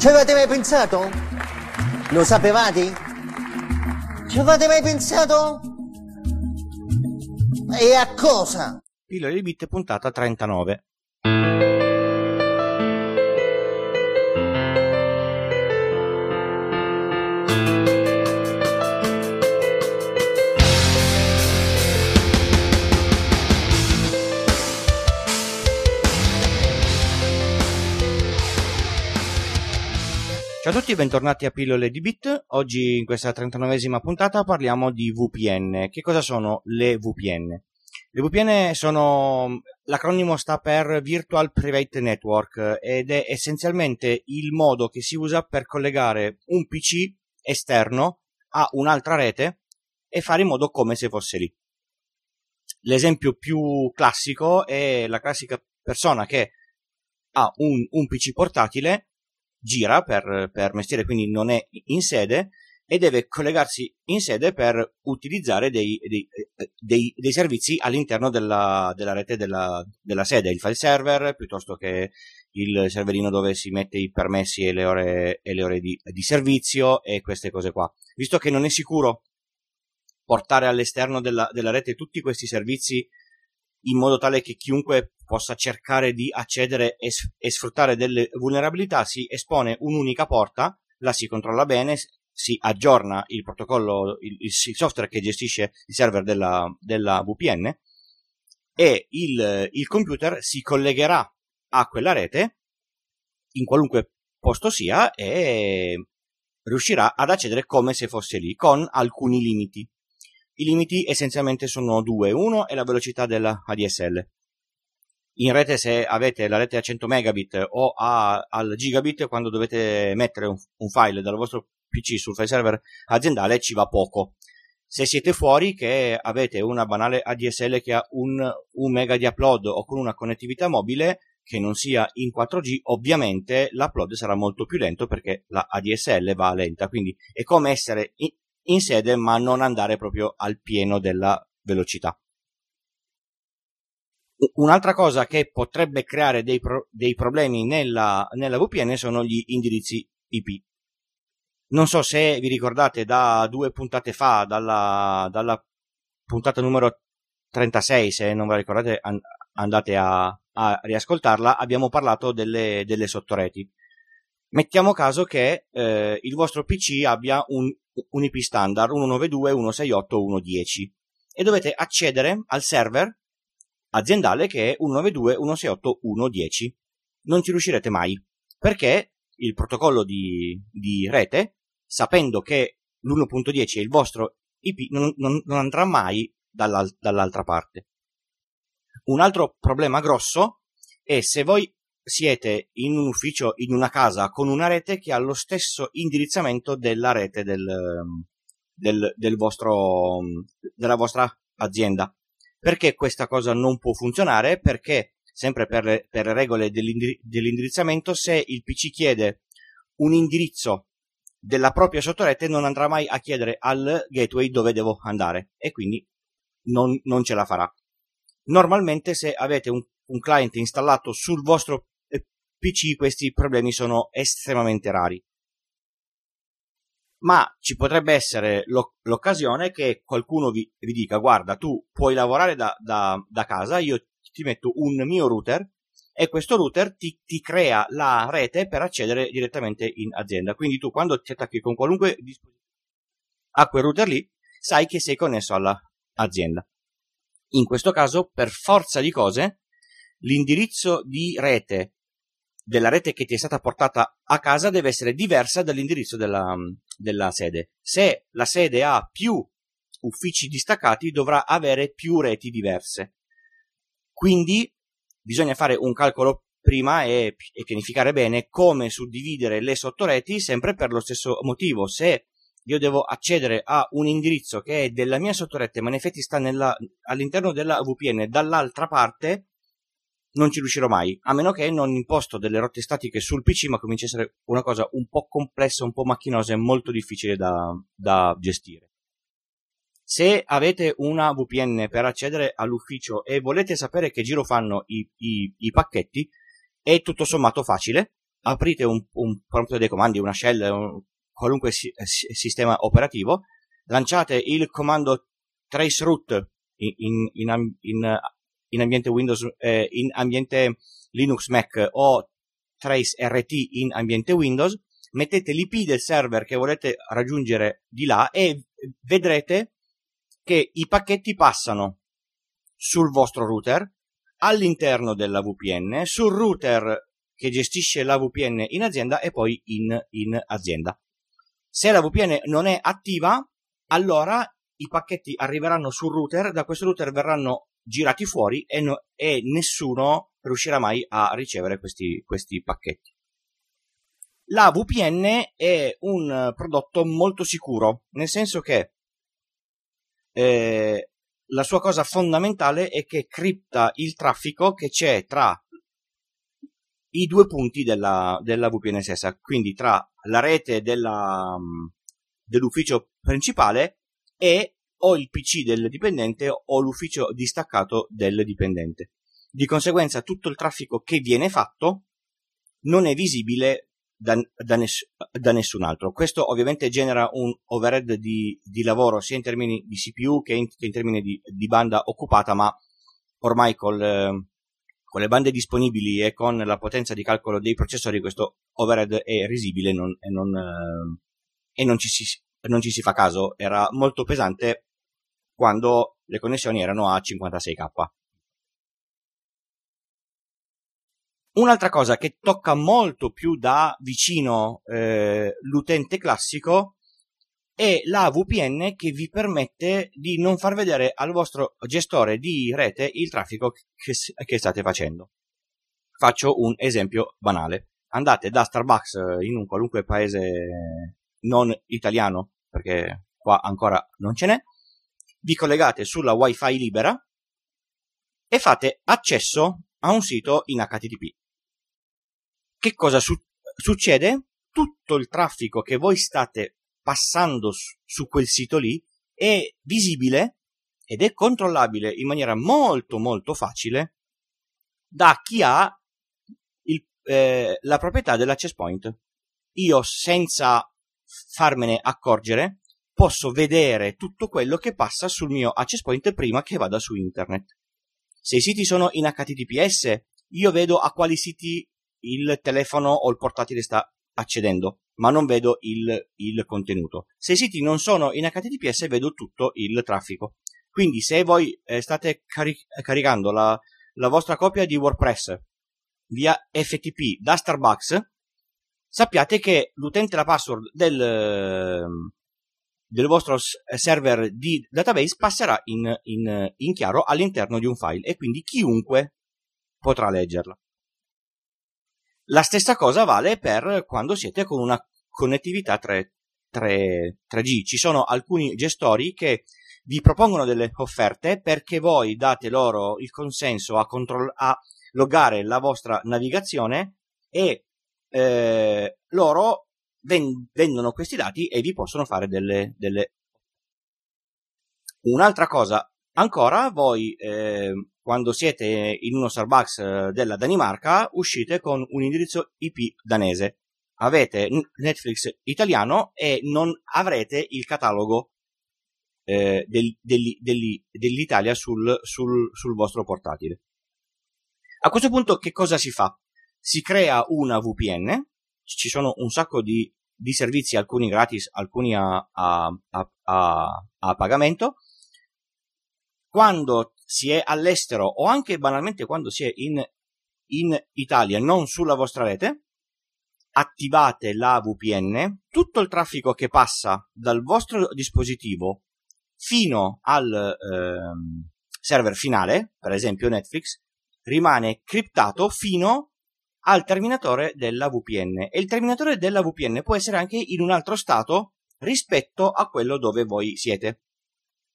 Ci avete mai pensato? Lo sapevate? Ci avete mai pensato? E a cosa? Pillole di Bit puntata 39. Ciao a tutti e bentornati a Pillole di Bit. Oggi in questa 39esima puntata parliamo di VPN. Che cosa sono le VPN? Le VPN sono l'acronimo sta per Virtual Private Network ed è essenzialmente il modo che si usa per collegare un PC esterno a un'altra rete e fare in modo come se fosse lì. L'esempio più classico è la classica persona che ha un, un PC portatile gira per, per mestiere, quindi non è in sede e deve collegarsi in sede per utilizzare dei, dei, dei, dei servizi all'interno della, della rete della, della, sede, il file server piuttosto che il serverino dove si mette i permessi e le ore, e le ore di, di servizio e queste cose qua. Visto che non è sicuro portare all'esterno della, della rete tutti questi servizi in modo tale che chiunque possa cercare di accedere e, e sfruttare delle vulnerabilità, si espone un'unica porta, la si controlla bene, si aggiorna il protocollo, il, il software che gestisce il server della, della VPN e il, il computer si collegherà a quella rete in qualunque posto sia e riuscirà ad accedere come se fosse lì con alcuni limiti. I limiti essenzialmente sono due. Uno è la velocità della ADSL. In rete se avete la rete a 100 megabit o a, al gigabit, quando dovete mettere un, un file dal vostro PC sul file server aziendale ci va poco. Se siete fuori che avete una banale ADSL che ha un, un mega di upload o con una connettività mobile che non sia in 4G, ovviamente l'upload sarà molto più lento perché la ADSL va lenta, quindi è come essere in, in sede ma non andare proprio al pieno della velocità. Un'altra cosa che potrebbe creare dei, pro- dei problemi nella, nella, VPN sono gli indirizzi IP. Non so se vi ricordate da due puntate fa, dalla, dalla puntata numero 36, se non ve la ricordate an- andate a, a, riascoltarla, abbiamo parlato delle, delle sottoreti. Mettiamo caso che eh, il vostro PC abbia un un IP standard 192, 168, 110 e dovete accedere al server aziendale che è 192, 168, 110. Non ci riuscirete mai perché il protocollo di, di rete, sapendo che l'1.10 è il vostro IP, non, non, non andrà mai dall'al- dall'altra parte. Un altro problema grosso è se voi siete in un ufficio, in una casa con una rete che ha lo stesso indirizzamento della rete del, del, del vostro, della vostra azienda. Perché questa cosa non può funzionare? Perché, sempre per le, per le regole dell'indirizzamento, se il PC chiede un indirizzo della propria sottorete non andrà mai a chiedere al gateway dove devo andare e quindi non, non ce la farà. Normalmente se avete un, un client installato sul vostro PC questi problemi sono estremamente rari. Ma ci potrebbe essere lo- l'occasione che qualcuno vi, vi, dica guarda tu puoi lavorare da, da, da, casa, io ti metto un mio router e questo router ti, ti, crea la rete per accedere direttamente in azienda. Quindi tu quando ti attacchi con qualunque dispositivo a quel router lì, sai che sei connesso all'azienda. In questo caso, per forza di cose, l'indirizzo di rete della rete che ti è stata portata a casa deve essere diversa dall'indirizzo della, della sede. Se la sede ha più uffici distaccati dovrà avere più reti diverse. Quindi bisogna fare un calcolo prima e, e, pianificare bene come suddividere le sottoreti sempre per lo stesso motivo. Se io devo accedere a un indirizzo che è della mia sottorete ma in effetti sta nella, all'interno della VPN dall'altra parte, non ci riuscirò mai, a meno che non imposto delle rotte statiche sul PC, ma comincia a essere una cosa un po' complessa, un po' macchinosa e molto difficile da, da gestire. Se avete una VPN per accedere all'ufficio e volete sapere che giro fanno i, i, i pacchetti, è tutto sommato facile. aprite un, un prompt dei comandi, una shell, un, qualunque si, sistema operativo, lanciate il comando traceroute in, in, in, in ambiente Windows, eh, in ambiente Linux Mac o traceRT in ambiente Windows, mettete l'IP del server che volete raggiungere di là e vedrete che i pacchetti passano sul vostro router all'interno della VPN, sul router che gestisce la VPN in azienda e poi in, in azienda. Se la VPN non è attiva, allora i pacchetti arriveranno sul router, da questo router verranno girati fuori e, no, e nessuno riuscirà mai a ricevere questi, questi pacchetti. La VPN è un prodotto molto sicuro, nel senso che eh, la sua cosa fondamentale è che cripta il traffico che c'è tra i due punti della, della VPN stessa, quindi tra la rete della, dell'ufficio principale e o il PC del dipendente o l'ufficio distaccato del dipendente. Di conseguenza tutto il traffico che viene fatto non è visibile da, da, ness- da, nessun altro. Questo ovviamente genera un overhead di, di lavoro sia in termini di CPU che in, che in termini di, di, banda occupata, ma ormai col, eh, con le bande disponibili e con la potenza di calcolo dei processori questo overhead è risibile non, e, non, eh, e non, ci si, non ci si fa caso. Era molto pesante quando le connessioni erano a 56k. Un'altra cosa che tocca molto più da vicino eh, l'utente classico è la VPN che vi permette di non far vedere al vostro gestore di rete il traffico che, che state facendo. Faccio un esempio banale. Andate da Starbucks in un qualunque paese non italiano, perché qua ancora non ce n'è, vi collegate sulla wifi libera e fate accesso a un sito in HTTP che cosa su- succede? Tutto il traffico che voi state passando su, quel sito lì è visibile ed è controllabile in maniera molto molto facile da chi ha il, eh, la proprietà dell'access point. Io senza farmene accorgere posso vedere tutto quello che passa sul mio access point prima che vada su internet. Se i siti sono in HTTPS, io vedo a quali siti il telefono o il portatile sta accedendo, ma non vedo il, il contenuto. Se i siti non sono in HTTPS, vedo tutto il traffico. Quindi, se voi eh, state cari- caricando la, la vostra copia di WordPress via FTP da Starbucks, sappiate che l'utente la password del, del vostro server di database passerà in, in, in, chiaro all'interno di un file e quindi chiunque potrà leggerla. La stessa cosa vale per quando siete con una connettività 3, 3, 3G. Ci sono alcuni gestori che vi propongono delle offerte perché voi date loro il consenso a, controll- a loggare la vostra navigazione e eh, loro ven- vendono questi dati e vi possono fare delle, delle... Un'altra cosa ancora, voi eh, quando siete in uno Starbucks eh, della Danimarca, uscite con un indirizzo IP danese. Avete Netflix italiano e non avrete il catalogo eh, del, del, del, dell'Italia sul, sul, sul vostro portatile. A questo punto che cosa si fa? Si crea una VPN, ci sono un sacco di, di servizi, alcuni gratis, alcuni a, a, a, a pagamento. Quando si è all'estero o anche banalmente quando si è in, in Italia, non sulla vostra rete, attivate la VPN, tutto il traffico che passa dal vostro dispositivo fino al ehm, server finale, per esempio Netflix, rimane criptato fino al terminatore della VPN e il terminatore della VPN può essere anche in un altro stato rispetto a quello dove voi siete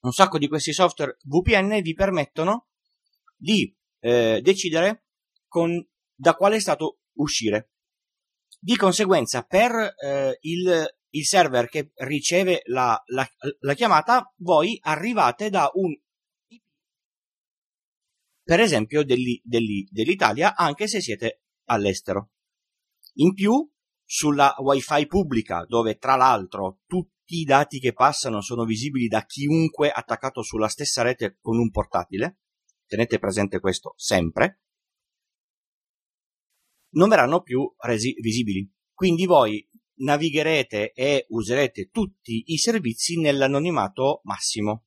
un sacco di questi software VPN vi permettono di eh, decidere con, da quale stato uscire. Di conseguenza, per eh, il, il, server che riceve la, la, la chiamata, voi arrivate da un per esempio dell'Italia, anche se siete all'estero. In più, sulla wifi pubblica, dove tra l'altro tutti i dati che passano sono visibili da chiunque attaccato sulla stessa rete con un portatile, tenete presente questo sempre, non verranno più resi visibili. Quindi voi navigherete e userete tutti i servizi nell'anonimato massimo.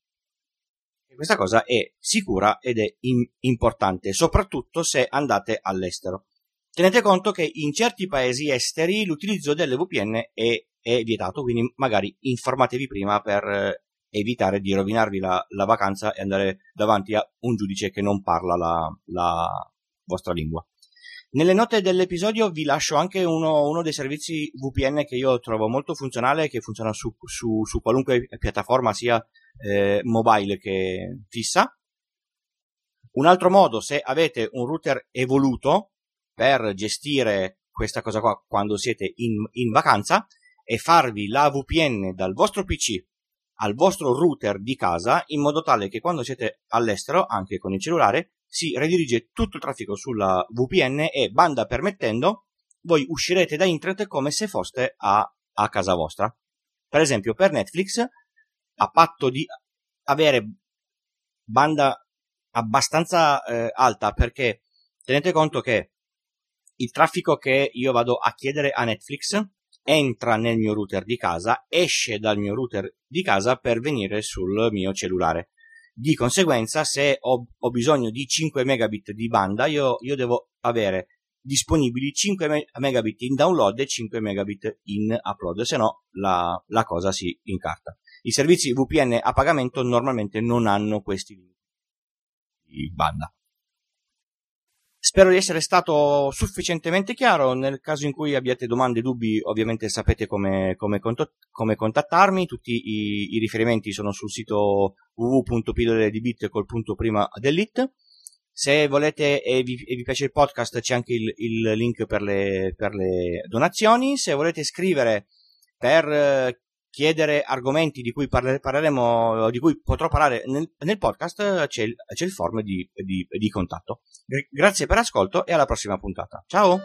Questa cosa è sicura ed è importante, soprattutto se andate all'estero. Tenete conto che in certi paesi esteri l'utilizzo delle VPN è, è vietato, quindi magari informatevi prima per eh, evitare di rovinarvi la, la, vacanza e andare davanti a un giudice che non parla la, la vostra lingua. Nelle note dell'episodio vi lascio anche uno, uno, dei servizi VPN che io trovo molto funzionale, che funziona su, su, su qualunque piattaforma, sia eh, mobile che fissa. Un altro modo, se avete un router evoluto, per gestire questa cosa qua quando siete in, in vacanza e farvi la VPN dal vostro PC al vostro router di casa in modo tale che quando siete all'estero, anche con il cellulare, si redirige tutto il traffico sulla VPN e banda permettendo, voi uscirete da internet come se foste a, a casa vostra. Per esempio, per Netflix, a patto di avere banda abbastanza eh, alta, perché tenete conto che il traffico che io vado a chiedere a Netflix entra nel mio router di casa, esce dal mio router di casa per venire sul mio cellulare. Di conseguenza, se ho, ho bisogno di 5 megabit di banda, io, io devo avere disponibili 5 megabit in download e 5 megabit in upload, se no la, la cosa si incarta. I servizi VPN a pagamento normalmente non hanno questi limiti di banda. Spero di essere stato sufficientemente chiaro. Nel caso in cui abbiate domande e dubbi, ovviamente sapete come, come, come contattarmi. Tutti i, i, riferimenti sono sul sito www.pilloledibit col punto prima dell'it. Se volete e vi, e vi, piace il podcast, c'è anche il, il link per le, per le, donazioni. Se volete scrivere per chiedere argomenti di cui parle, parleremo, di cui potrò parlare nel, nel podcast, c'è il, c'è il form di, di, di contatto. Grazie per l'ascolto e alla prossima puntata. Ciao!